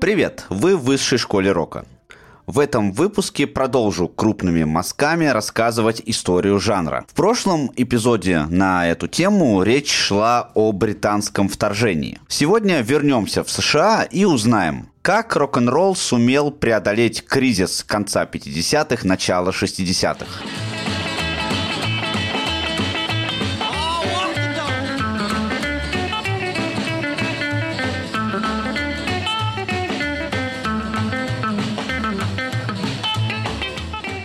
Привет! Вы в высшей школе рока. В этом выпуске продолжу крупными мазками рассказывать историю жанра. В прошлом эпизоде на эту тему речь шла о британском вторжении. Сегодня вернемся в США и узнаем, как рок-н-ролл сумел преодолеть кризис конца 50-х, начала 60-х.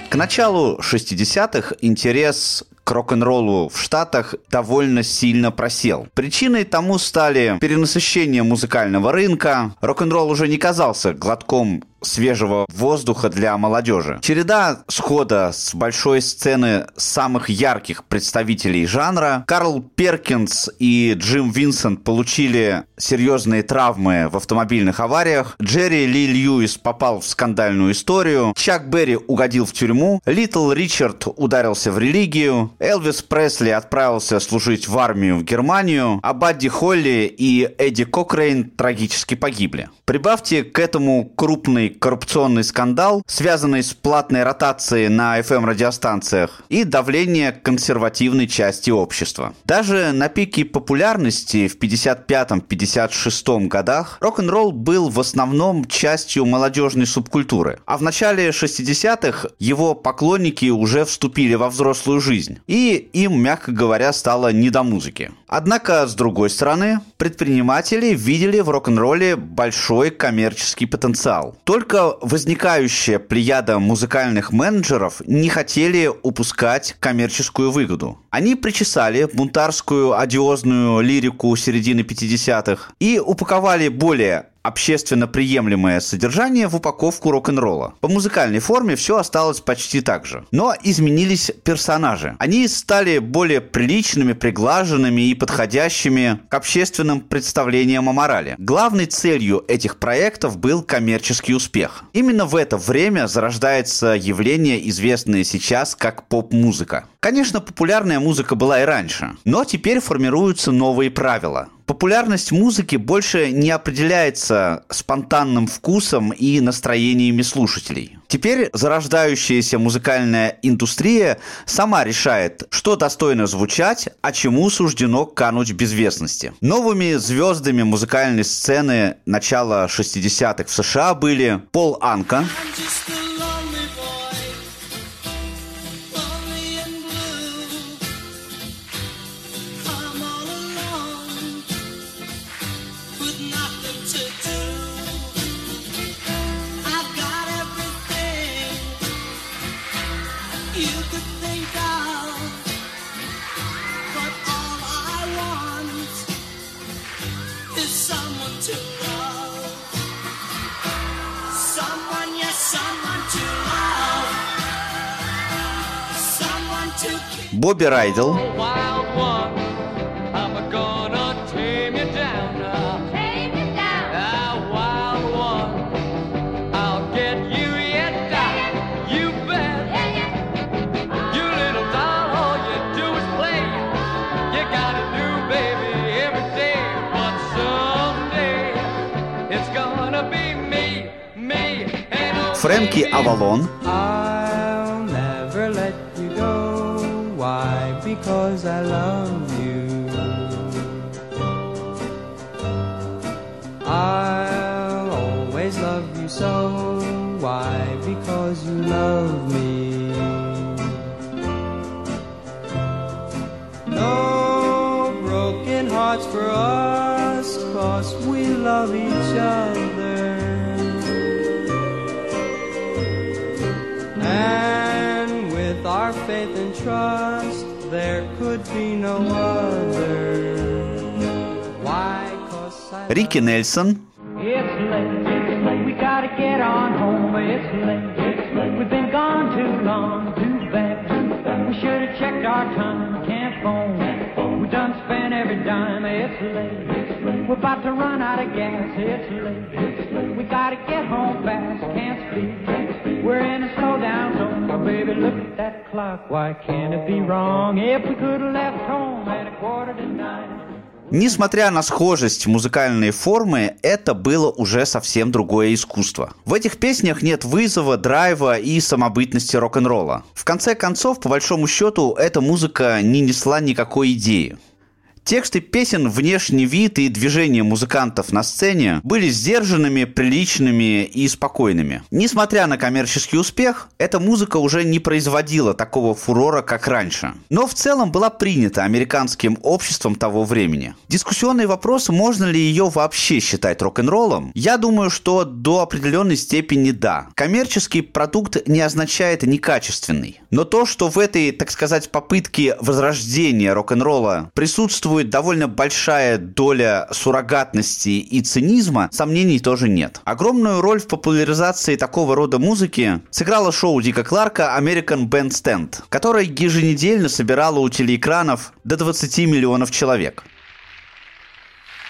К началу 60-х интерес к рок-н-роллу в Штатах довольно сильно просел. Причиной тому стали перенасыщение музыкального рынка. Рок-н-ролл уже не казался глотком свежего воздуха для молодежи. Череда схода с большой сцены самых ярких представителей жанра. Карл Перкинс и Джин Винсент получили серьезные травмы в автомобильных авариях. Джерри Ли Льюис попал в скандальную историю. Чак Берри угодил в тюрьму. Литл Ричард ударился в религию. Элвис Пресли отправился служить в армию в Германию. А Бадди Холли и Эдди Кокрейн трагически погибли. Прибавьте к этому крупный коррупционный скандал, связанный с платной ротацией на FM-радиостанциях и давление консервативной части общества. Даже на пике популярности в 55-56 годах рок-н-ролл был в основном частью молодежной субкультуры, а в начале 60-х его поклонники уже вступили во взрослую жизнь, и им, мягко говоря, стало не до музыки. Однако, с другой стороны, предприниматели видели в рок-н-ролле большой коммерческий потенциал. Только возникающая плеяда музыкальных менеджеров не хотели упускать коммерческую выгоду. Они причесали бунтарскую одиозную лирику середины 50-х и упаковали более общественно приемлемое содержание в упаковку рок-н-ролла. По музыкальной форме все осталось почти так же. Но изменились персонажи. Они стали более приличными, приглаженными и подходящими к общественным представлениям о морали. Главной целью этих проектов был коммерческий успех. Именно в это время зарождается явление, известное сейчас как поп-музыка. Конечно, популярная музыка была и раньше, но теперь формируются новые правила. Популярность музыки больше не определяется спонтанным вкусом и настроениями слушателей. Теперь зарождающаяся музыкальная индустрия сама решает, что достойно звучать, а чему суждено кануть безвестности. Новыми звездами музыкальной сцены начала 60-х в США были Пол Анка, Бобби Райдл. Фрэнки Авалон. Because I love you. I'll always love you so. Why? Because you love me. No broken hearts for us, cause we love each other. And with our faith and trust, there could be no other. Why? Ricky Nelson. It's late, it's late, we gotta get on home. It's late, it's late, we've been gone too long. Too bad, too bad. we should have checked our time. Can't phone, we done spent every dime. It's late, it's late, we're about to run out of gas. It's late, it's late, we gotta get home fast. Baby, look at that clock. Why can't it be wrong? If we could have left home at a quarter to nine. Несмотря на схожесть музыкальной формы, это было уже совсем другое искусство. В этих песнях нет вызова, драйва и самобытности рок-н-ролла. В конце концов, по большому счету, эта музыка не несла никакой идеи. Тексты песен, внешний вид и движения музыкантов на сцене были сдержанными, приличными и спокойными. Несмотря на коммерческий успех, эта музыка уже не производила такого фурора, как раньше. Но в целом была принята американским обществом того времени. Дискуссионный вопрос, можно ли ее вообще считать рок-н-роллом, я думаю, что до определенной степени да. Коммерческий продукт не означает некачественный. Но то, что в этой, так сказать, попытке возрождения рок-н-ролла присутствует существует довольно большая доля суррогатности и цинизма, сомнений тоже нет. Огромную роль в популяризации такого рода музыки сыграло шоу Дика Кларка American Bandstand, которое еженедельно собирало у телеэкранов до 20 миллионов человек.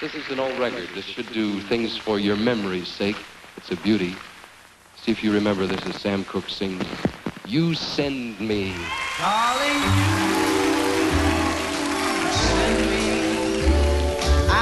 This is an old record. This should do things for your memory's sake. It's a beauty. See if you remember this as Sam Cooke sings. You send me. Darling,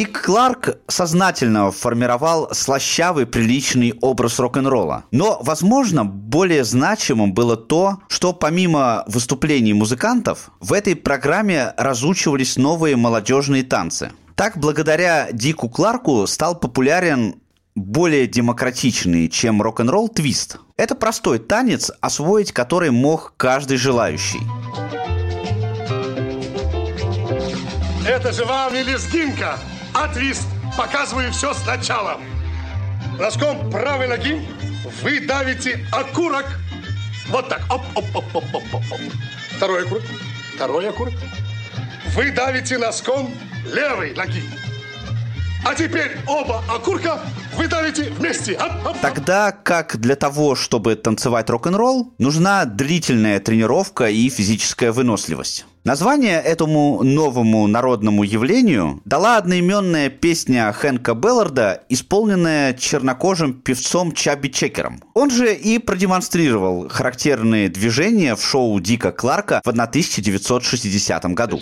Дик Кларк сознательно формировал слащавый приличный образ рок-н-ролла. Но, возможно, более значимым было то, что помимо выступлений музыкантов, в этой программе разучивались новые молодежные танцы. Так, благодаря Дику Кларку стал популярен более демократичный, чем рок-н-ролл твист. Это простой танец, освоить который мог каждый желающий. Это же вам не лезгинка, а твист. Показываю все сначала. Носком правой ноги вы давите окурок. Вот так. Оп, оп, оп, оп, оп, оп, оп. Второй окурок. Второй окурок. Вы давите носком левой ноги. А теперь оба окурка вы давите вместе. Оп, оп, Тогда как для того, чтобы танцевать рок-н-ролл, нужна длительная тренировка и физическая выносливость. Название этому новому народному явлению дала одноименная песня Хэнка Белларда, исполненная чернокожим певцом Чаби Чекером. Он же и продемонстрировал характерные движения в шоу Дика Кларка в 1960 году.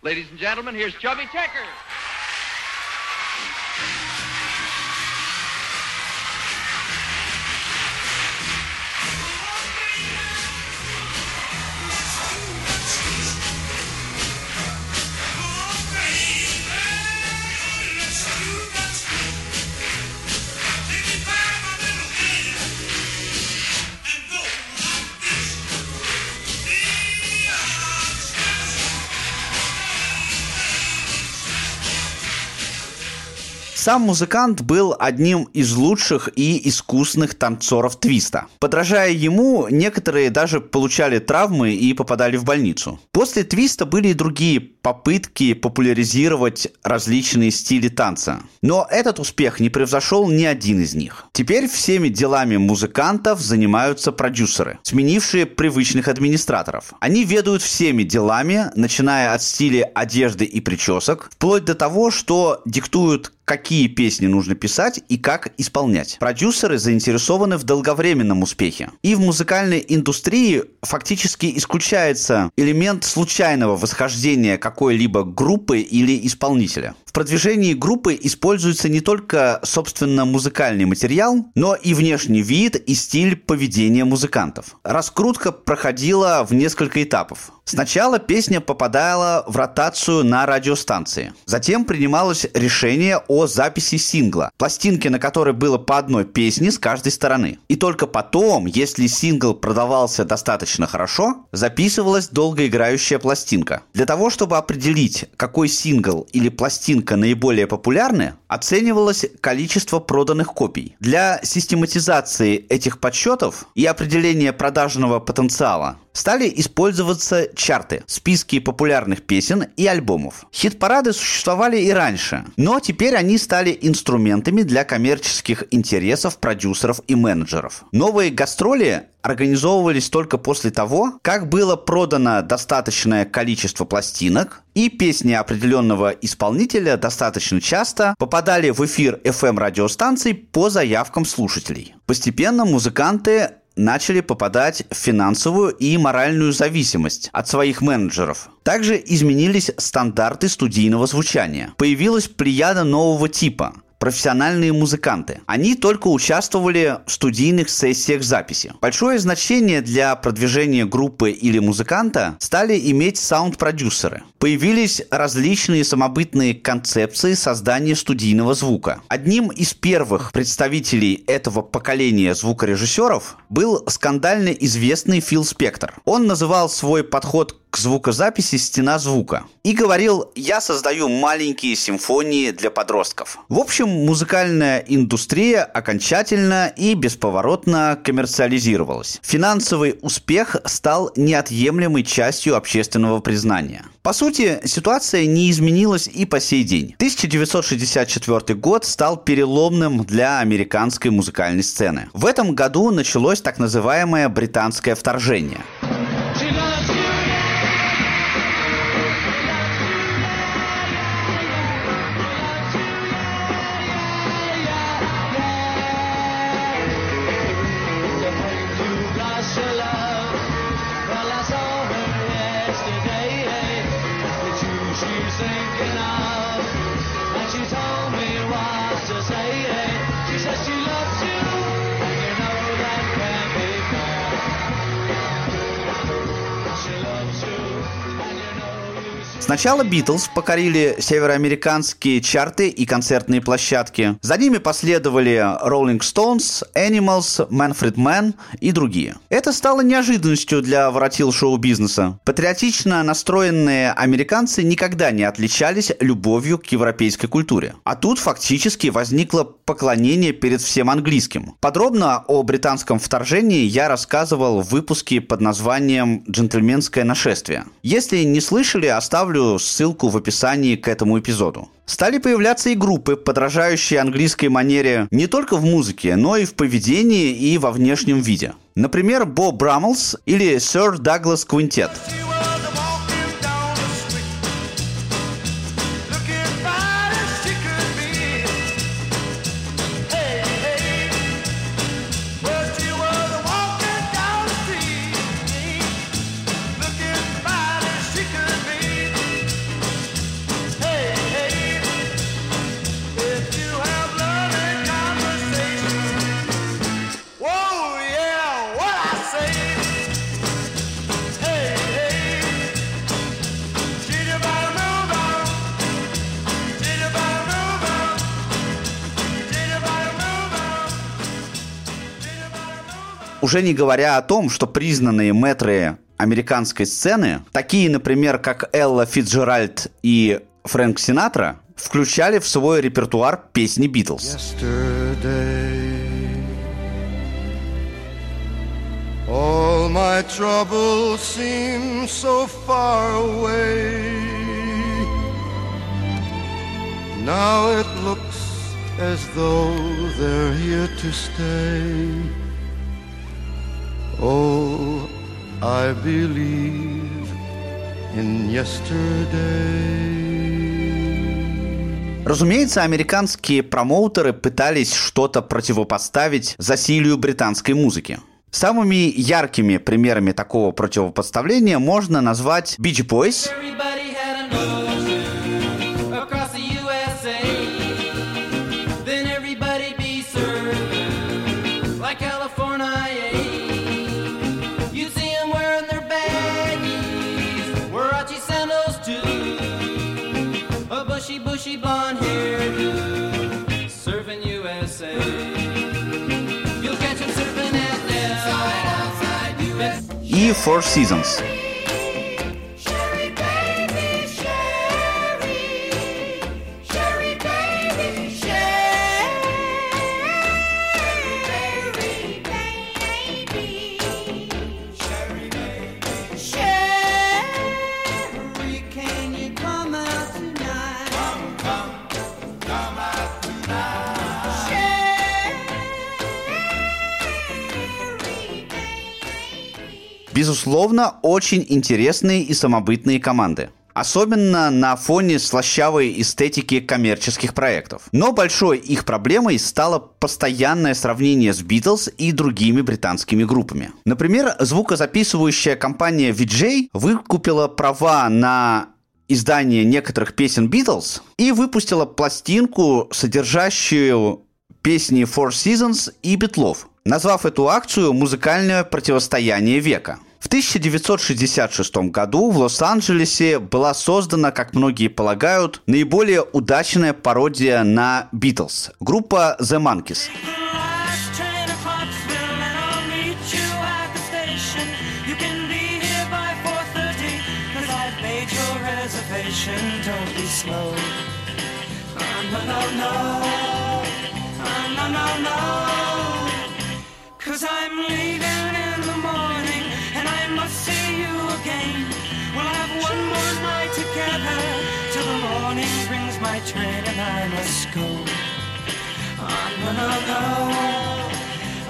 Ladies and gentlemen, here's Chubby Checker. Сам музыкант был одним из лучших и искусных танцоров твиста. Подражая ему, некоторые даже получали травмы и попадали в больницу. После твиста были и другие попытки популяризировать различные стили танца. Но этот успех не превзошел ни один из них. Теперь всеми делами музыкантов занимаются продюсеры, сменившие привычных администраторов. Они ведают всеми делами, начиная от стиля одежды и причесок, вплоть до того, что диктуют какие песни нужно писать и как исполнять. Продюсеры заинтересованы в долговременном успехе. И в музыкальной индустрии фактически исключается элемент случайного восхождения какой-либо группы или исполнителя. В продвижении группы используется не только, собственно, музыкальный материал, но и внешний вид и стиль поведения музыкантов. Раскрутка проходила в несколько этапов. Сначала песня попадала в ротацию на радиостанции. Затем принималось решение о записи сингла, пластинки на которой было по одной песне с каждой стороны. И только потом, если сингл продавался достаточно хорошо, записывалась долгоиграющая пластинка. Для того, чтобы определить, какой сингл или пластинка рынка наиболее популярны, оценивалось количество проданных копий. Для систематизации этих подсчетов и определения продажного потенциала стали использоваться чарты, списки популярных песен и альбомов. Хит-парады существовали и раньше, но теперь они стали инструментами для коммерческих интересов продюсеров и менеджеров. Новые гастроли организовывались только после того, как было продано достаточное количество пластинок, и песни определенного исполнителя достаточно часто попадали в эфир FM-радиостанций по заявкам слушателей. Постепенно музыканты начали попадать в финансовую и моральную зависимость от своих менеджеров. Также изменились стандарты студийного звучания. Появилась плеяда нового типа – профессиональные музыканты. Они только участвовали в студийных сессиях записи. Большое значение для продвижения группы или музыканта стали иметь саунд-продюсеры. Появились различные самобытные концепции создания студийного звука. Одним из первых представителей этого поколения звукорежиссеров был скандально известный Фил Спектор. Он называл свой подход к звукозаписи «Стена звука» и говорил «Я создаю маленькие симфонии для подростков». В общем, музыкальная индустрия окончательно и бесповоротно коммерциализировалась. Финансовый успех стал неотъемлемой частью общественного признания. По сути, ситуация не изменилась и по сей день. 1964 год стал переломным для американской музыкальной сцены. В этом году началось так называемое британское вторжение. Сначала Битлз покорили североамериканские чарты и концертные площадки. За ними последовали Rolling Stones, Animals, Manfred Mann и другие. Это стало неожиданностью для воротил шоу-бизнеса. Патриотично настроенные американцы никогда не отличались любовью к европейской культуре. А тут фактически возникло поклонение перед всем английским. Подробно о британском вторжении я рассказывал в выпуске под названием «Джентльменское нашествие». Если не слышали, оставлю оставлю ссылку в описании к этому эпизоду. Стали появляться и группы, подражающие английской манере не только в музыке, но и в поведении и во внешнем виде. Например, Бо Брамлс или Sir Douglas Quintet. Уже не говоря о том, что признанные метры американской сцены, такие, например, как Элла Фитджеральд и Фрэнк Синатра, включали в свой репертуар песни Битлз. All my troubles seem so far away. Now it looks as though they're here to stay. Oh, I believe in yesterday. Разумеется, американские промоутеры пытались что-то противопоставить засилию британской музыки. Самыми яркими примерами такого противопоставления можно назвать Beach Boys – и Four Seasons. Безусловно, очень интересные и самобытные команды. Особенно на фоне слащавой эстетики коммерческих проектов. Но большой их проблемой стало постоянное сравнение с Битлз и другими британскими группами. Например, звукозаписывающая компания VJ выкупила права на издание некоторых песен Битлз и выпустила пластинку, содержащую песни Four Seasons и Битлов, назвав эту акцию «Музыкальное противостояние века». В 1966 году в Лос-Анджелесе была создана, как многие полагают, наиболее удачная пародия на Битлз – группа The. Last train to my train and I must go. Oh, no, no, no.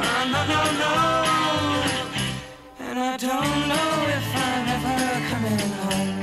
Oh, no, no, no. And I don't know if I'm ever coming home.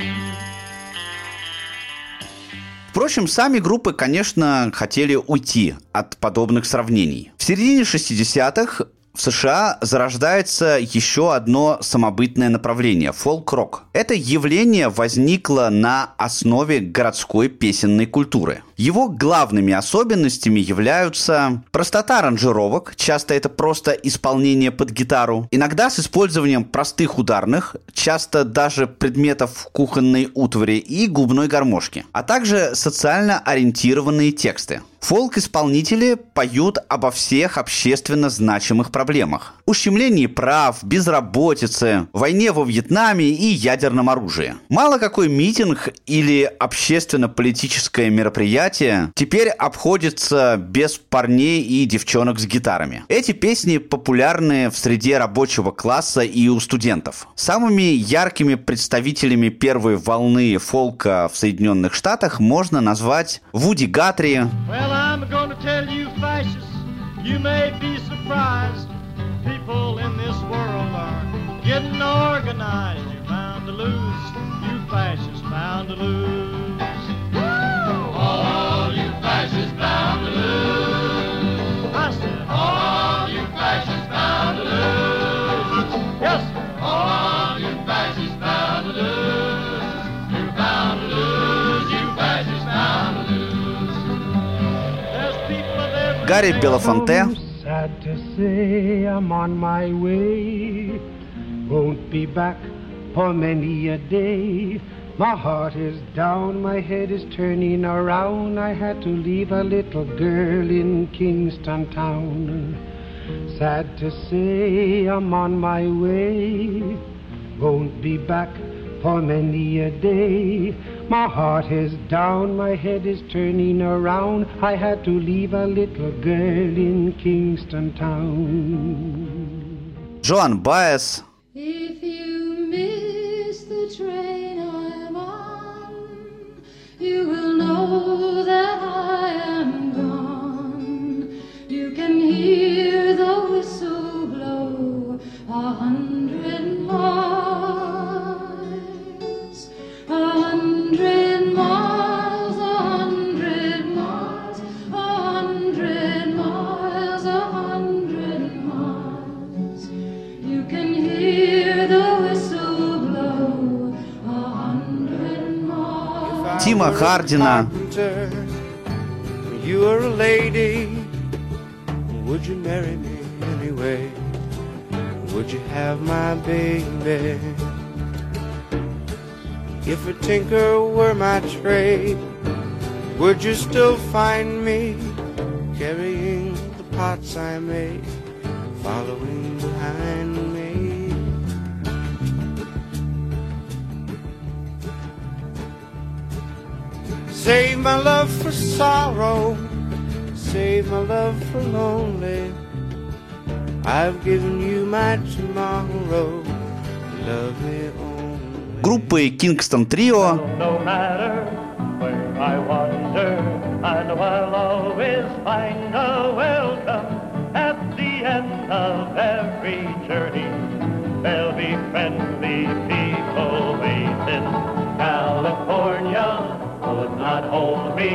Впрочем, сами группы, конечно, хотели уйти от подобных сравнений. В середине 60-х в США зарождается еще одно самобытное направление – фолк-рок. Это явление возникло на основе городской песенной культуры. Его главными особенностями являются простота аранжировок, часто это просто исполнение под гитару, иногда с использованием простых ударных, часто даже предметов кухонной утвари и губной гармошки, а также социально ориентированные тексты. Фолк-исполнители поют обо всех общественно значимых проблемах. Ущемлении прав, безработице, войне во Вьетнаме и ядерном оружии. Мало какой митинг или общественно-политическое мероприятие теперь обходится без парней и девчонок с гитарами. Эти песни популярны в среде рабочего класса и у студентов. Самыми яркими представителями первой волны фолка в Соединенных Штатах можно назвать Вуди Гатри, Well, I'm gonna tell you, fascists, you may be surprised. People in this world are getting organized. You're bound to lose, you fascists bound to lose. All you fascists bound to lose. Гарри Белофонте, Sad to say I'm on my way. Won't be back for many a day. My heart is down, my head is turning around. I had to leave a little girl in Kingston town. Sad to say I'm on my way. Won't be back for many a day. My heart is down, my head is turning around. I had to leave a little girl in Kingston town. Джоан Байес, miles. Тима Хардина, carpenter, you were a lady. Would you marry me anyway? Would you have my baby? If a tinker were my trade, would you still find me carrying the pots I made, following Save my love for sorrow, save my love for lonely. I've given you my tomorrow, love me only. группы Kingston Trio, No matter where I wander, I know I'll always just find a welcome at the end of every journey. There'll be friendly people waiting. California would not hold me.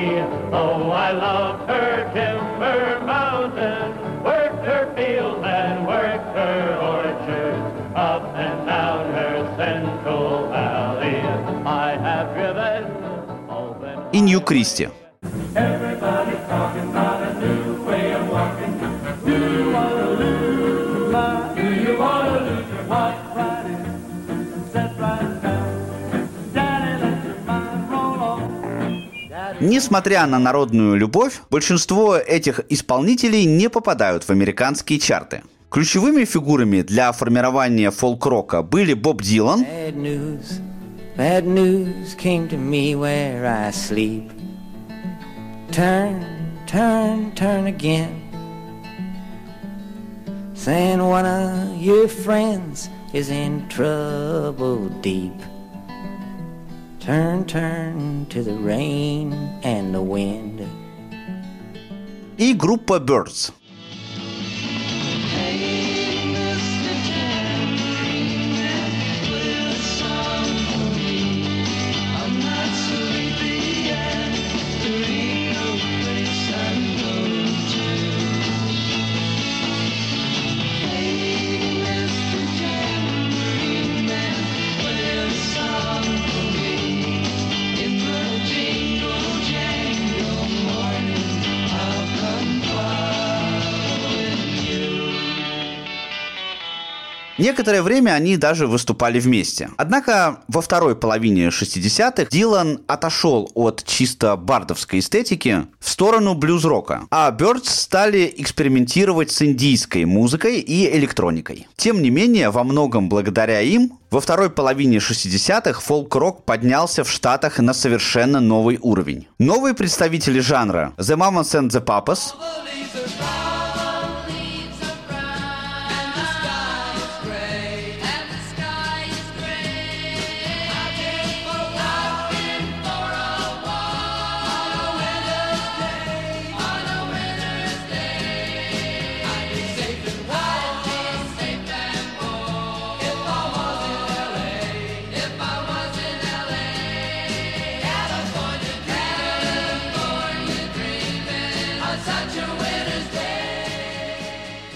Oh, I loved her timber mountain, worked her fields and worked her orchards, up and down her central valley. I have driven. In Eucharistia. Everybody Несмотря на народную любовь, большинство этих исполнителей не попадают в американские чарты. Ключевыми фигурами для формирования фолк-рока были Боб Дилан, Bad news, came to me where I sleep. Turn, turn, turn again. Saying one of your friends is in trouble deep. Turn, turn to the rain and the wind. E of Birds Некоторое время они даже выступали вместе. Однако во второй половине 60-х Дилан отошел от чисто бардовской эстетики в сторону блюз-рока, а Бёрдс стали экспериментировать с индийской музыкой и электроникой. Тем не менее, во многом благодаря им во второй половине 60-х фолк-рок поднялся в Штатах на совершенно новый уровень. Новые представители жанра The Mamas and the Papas,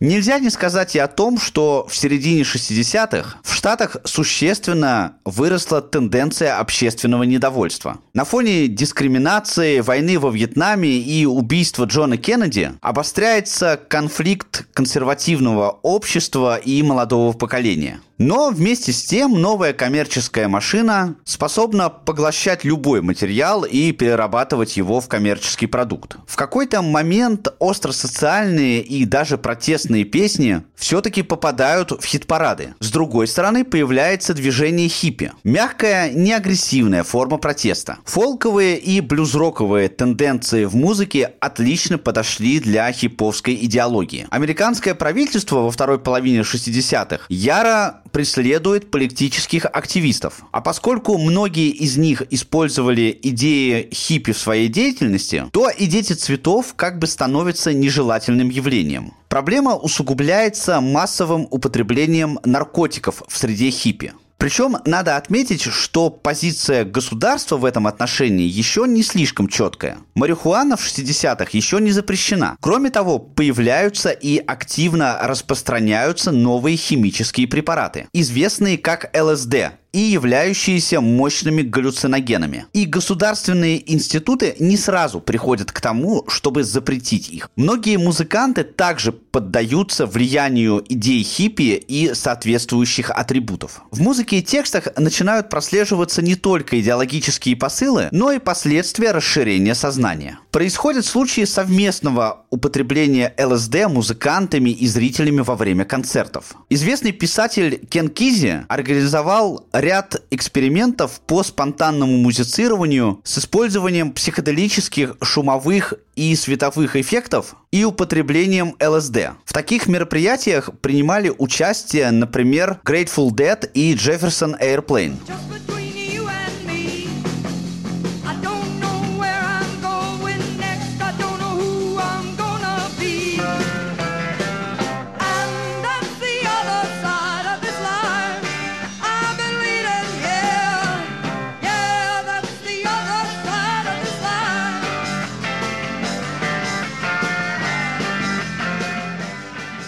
Нельзя не сказать и о том, что в середине 60-х в Штатах существенно выросла тенденция общественного недовольства. На фоне дискриминации, войны во Вьетнаме и убийства Джона Кеннеди обостряется конфликт консервативного общества и молодого поколения. Но вместе с тем новая коммерческая машина способна поглощать любой материал и перерабатывать его в коммерческий продукт. В какой-то момент остросоциальные и даже протестные песни все-таки попадают в хит-парады. С другой стороны появляется движение хиппи. Мягкая, неагрессивная форма протеста. Фолковые и блюзроковые тенденции в музыке отлично подошли для хиповской идеологии. Американское правительство во второй половине 60-х яро преследует политических активистов. А поскольку многие из них использовали идеи хиппи в своей деятельности, то и дети цветов как бы становятся нежелательным явлением. Проблема усугубляется массовым употреблением наркотиков в среде хиппи. Причем надо отметить, что позиция государства в этом отношении еще не слишком четкая. Марихуана в 60-х еще не запрещена. Кроме того, появляются и активно распространяются новые химические препараты, известные как ЛСД, и являющиеся мощными галлюциногенами. И государственные институты не сразу приходят к тому, чтобы запретить их. Многие музыканты также поддаются влиянию идей хиппи и соответствующих атрибутов. В музыке и текстах начинают прослеживаться не только идеологические посылы, но и последствия расширения сознания. Происходят случаи совместного употребления ЛСД музыкантами и зрителями во время концертов. Известный писатель Кен Кизи организовал ряд экспериментов по спонтанному музицированию с использованием психоделических, шумовых и световых эффектов и употреблением ЛСД. В таких мероприятиях принимали участие, например, Grateful Dead и Jefferson Airplane.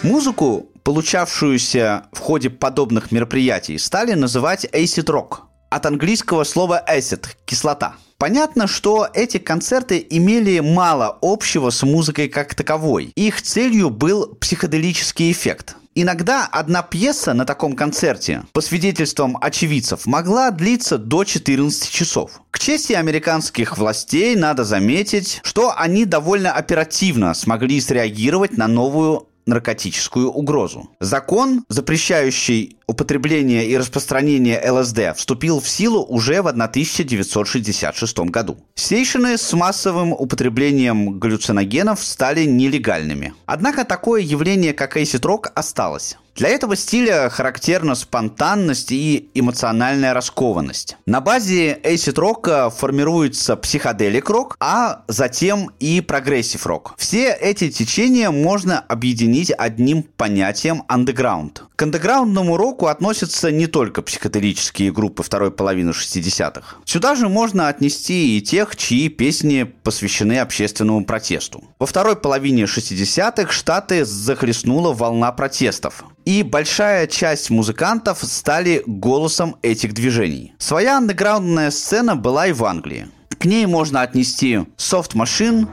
Музыку, получавшуюся в ходе подобных мероприятий, стали называть acid rock. От английского слова acid – кислота. Понятно, что эти концерты имели мало общего с музыкой как таковой. Их целью был психоделический эффект. Иногда одна пьеса на таком концерте, по свидетельствам очевидцев, могла длиться до 14 часов. К чести американских властей надо заметить, что они довольно оперативно смогли среагировать на новую наркотическую угрозу. Закон, запрещающий употребление и распространение ЛСД, вступил в силу уже в 1966 году. Сейшины с массовым употреблением галлюциногенов стали нелегальными. Однако такое явление, как rock, осталось. Для этого стиля характерна спонтанность и эмоциональная раскованность. На базе acid рока формируется psychedelic rock, а затем и progressive rock. Все эти течения можно объединить одним понятием андеграунд. К андеграундному року относятся не только психоделические группы второй половины 60-х. Сюда же можно отнести и тех, чьи песни посвящены общественному протесту. Во второй половине 60-х Штаты захлестнула волна протестов. И большая часть музыкантов стали голосом этих движений. Своя андеграундная сцена была и в Англии. К ней можно отнести Soft Machine,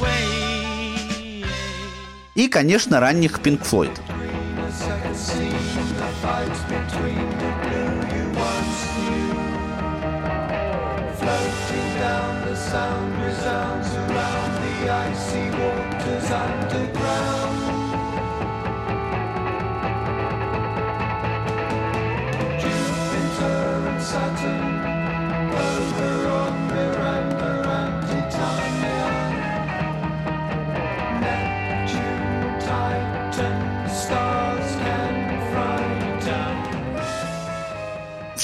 way. и, конечно, ранних Pink Floyd.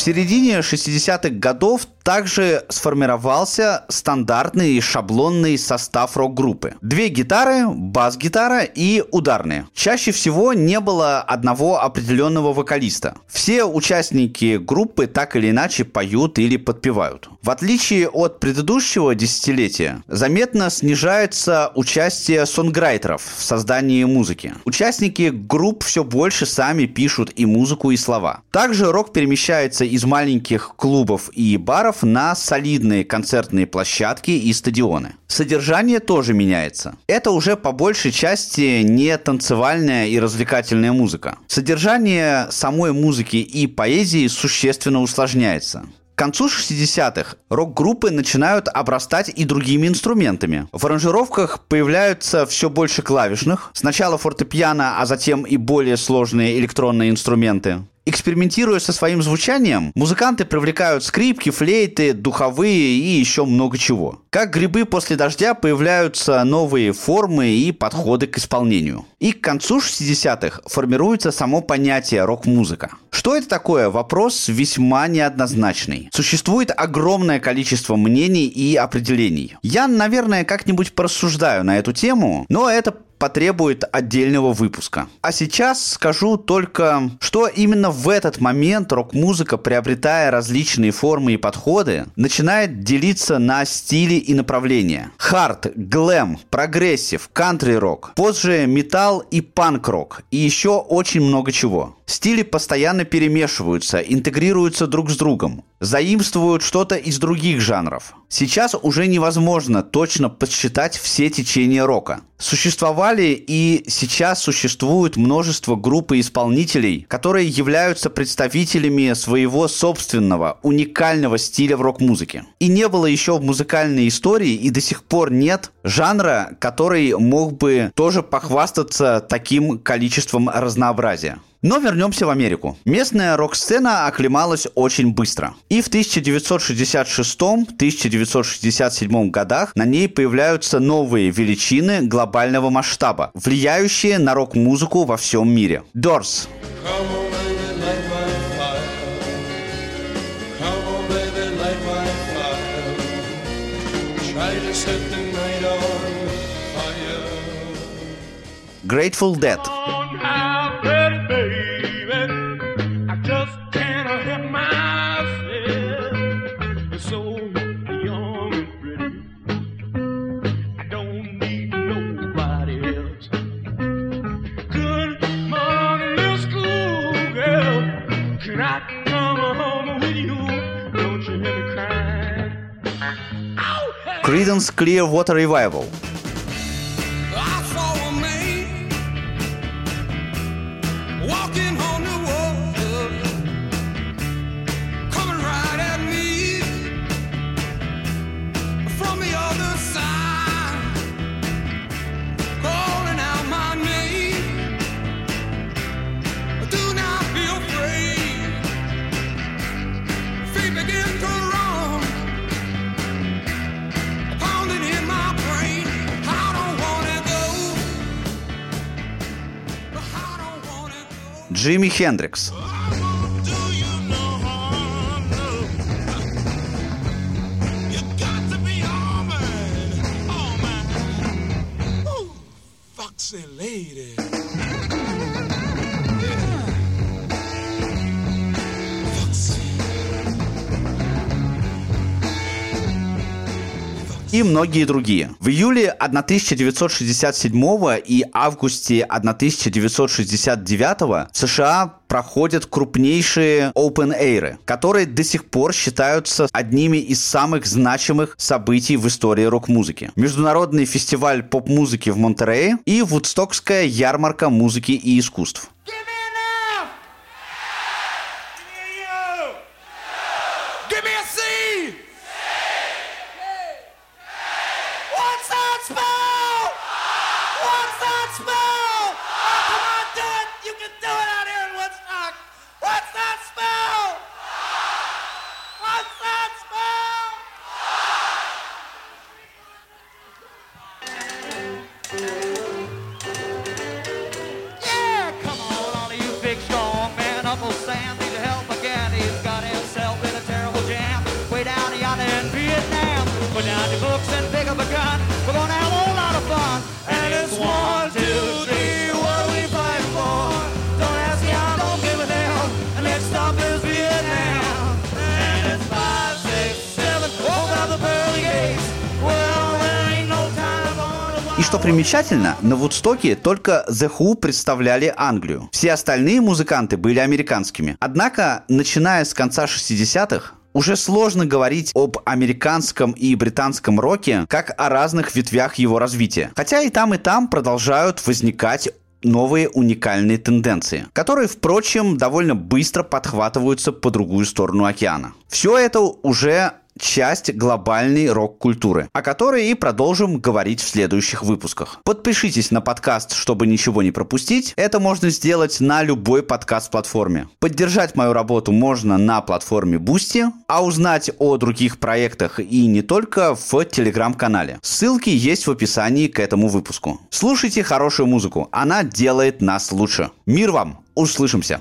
В середине 60-х годов также сформировался стандартный и шаблонный состав рок-группы. Две гитары, бас-гитара и ударные. Чаще всего не было одного определенного вокалиста. Все участники группы так или иначе поют или подпевают. В отличие от предыдущего десятилетия, заметно снижается участие сонграйтеров в создании музыки. Участники групп все больше сами пишут и музыку, и слова. Также рок перемещается из маленьких клубов и баров на солидные концертные площадки и стадионы. Содержание тоже меняется. Это уже по большей части не танцевальная и развлекательная музыка. Содержание самой музыки и поэзии существенно усложняется. концу 60-х рок-группы начинают обрастать и другими инструментами. В аранжировках появляются все больше клавишных. Сначала фортепиано, а затем и более сложные электронные инструменты. Экспериментируя со своим звучанием, музыканты привлекают скрипки, флейты, духовые и еще много чего. Как грибы после дождя появляются новые формы и подходы к исполнению. И к концу 60-х формируется само понятие рок-музыка. Что это такое? Вопрос весьма неоднозначный. Существует огромное количество мнений и определений. Я, наверное, как-нибудь порассуждаю на эту тему, но это потребует отдельного выпуска. А сейчас скажу только, что именно в этот момент рок-музыка, приобретая различные формы и подходы, начинает делиться на стили и направления. Хард, глэм, progressive, кантри-рок, позже металл и панк-рок, и еще очень много чего. Стили постоянно перемешиваются, интегрируются друг с другом, заимствуют что-то из других жанров. Сейчас уже невозможно точно подсчитать все течения рока. Существовали и сейчас существует множество групп и исполнителей, которые являются представителями своего собственного, уникального стиля в рок-музыке. И не было еще в музыкальной истории, и до сих пор нет жанра, который мог бы тоже похвастаться таким количеством разнообразия. Но вернемся в Америку. Местная рок-сцена оклемалась очень быстро. И в 1966-1967 годах на ней появляются новые величины глобального масштаба, влияющие на рок-музыку во всем мире. Doors. Come on, Creedence Clearwater Revival. Джимми Хендрикс. И многие другие. В июле 1967 и августе 1969 в США проходят крупнейшие open air, которые до сих пор считаются одними из самых значимых событий в истории рок-музыки. Международный фестиваль поп-музыки в Монтерее и Вудстокская ярмарка музыки и искусств. Give что примечательно, на Вудстоке только The Who представляли Англию. Все остальные музыканты были американскими. Однако, начиная с конца 60-х, уже сложно говорить об американском и британском роке как о разных ветвях его развития. Хотя и там, и там продолжают возникать новые уникальные тенденции, которые, впрочем, довольно быстро подхватываются по другую сторону океана. Все это уже часть глобальной рок-культуры, о которой и продолжим говорить в следующих выпусках. Подпишитесь на подкаст, чтобы ничего не пропустить. Это можно сделать на любой подкаст-платформе. Поддержать мою работу можно на платформе Boosty, а узнать о других проектах и не только в телеграм-канале. Ссылки есть в описании к этому выпуску. Слушайте хорошую музыку, она делает нас лучше. Мир вам! Услышимся!